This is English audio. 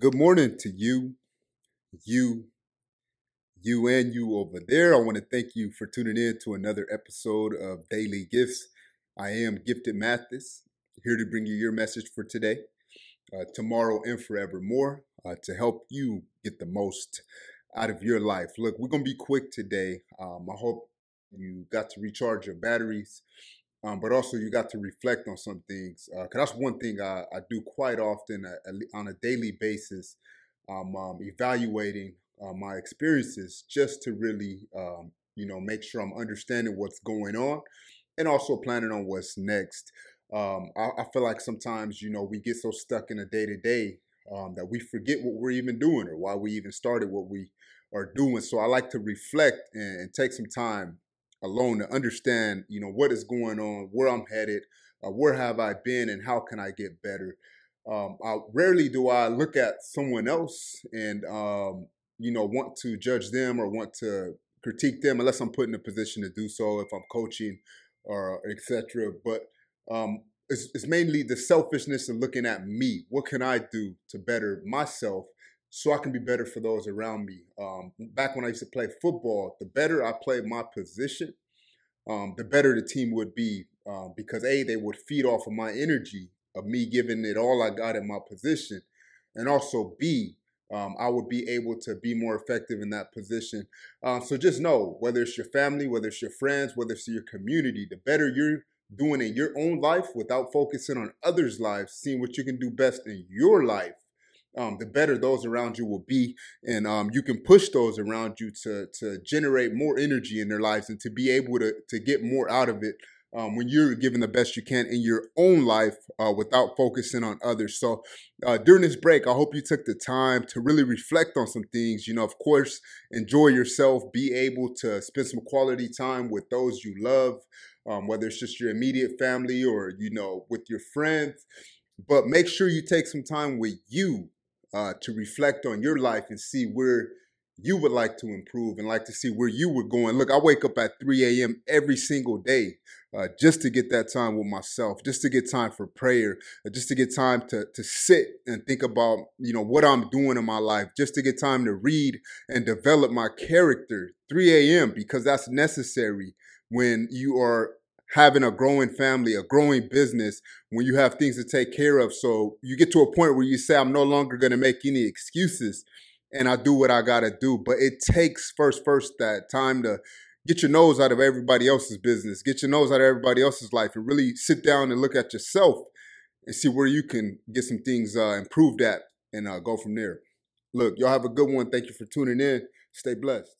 Good morning to you, you, you, and you over there. I want to thank you for tuning in to another episode of Daily Gifts. I am Gifted Mathis, here to bring you your message for today, uh, tomorrow, and forevermore uh, to help you get the most out of your life. Look, we're going to be quick today. Um, I hope you got to recharge your batteries. Um, but also you got to reflect on some things. Because uh, that's one thing I, I, do quite often uh, on a daily basis, um, um, evaluating uh, my experiences just to really, um, you know, make sure I'm understanding what's going on and also planning on what's next. Um, I, I, feel like sometimes, you know, we get so stuck in a day to day that we forget what we're even doing or why we even started what we are doing. So I like to reflect and, and take some time alone to understand, you know, what is going on, where I'm headed, uh, where have I been, and how can I get better. Um, I, rarely do I look at someone else and um, you know want to judge them or want to critique them unless I'm put in a position to do so if I'm coaching or etc. But um, it's, it's mainly the selfishness of looking at me. What can I do to better myself so I can be better for those around me. Um, back when I used to play football, the better I played my position, um, the better the team would be um, because A, they would feed off of my energy of me giving it all I got in my position. And also B, um, I would be able to be more effective in that position. Uh, so just know whether it's your family, whether it's your friends, whether it's your community, the better you're doing in your own life without focusing on others' lives, seeing what you can do best in your life um, the better those around you will be, and um, you can push those around you to to generate more energy in their lives and to be able to to get more out of it um, when you're giving the best you can in your own life uh, without focusing on others. So uh, during this break, I hope you took the time to really reflect on some things. You know, of course, enjoy yourself, be able to spend some quality time with those you love, um, whether it's just your immediate family or you know with your friends. But make sure you take some time with you uh, to reflect on your life and see where you would like to improve and like to see where you were going. Look, I wake up at 3 a.m. every single day uh, just to get that time with myself, just to get time for prayer, uh, just to get time to, to sit and think about, you know, what I'm doing in my life, just to get time to read and develop my character. 3 a.m. because that's necessary when you are having a growing family, a growing business, when you have things to take care of. So you get to a point where you say, I'm no longer going to make any excuses and I do what I got to do. But it takes first, first that time to get your nose out of everybody else's business, get your nose out of everybody else's life, and really sit down and look at yourself and see where you can get some things uh, improved at and uh, go from there. Look, y'all have a good one. Thank you for tuning in. Stay blessed.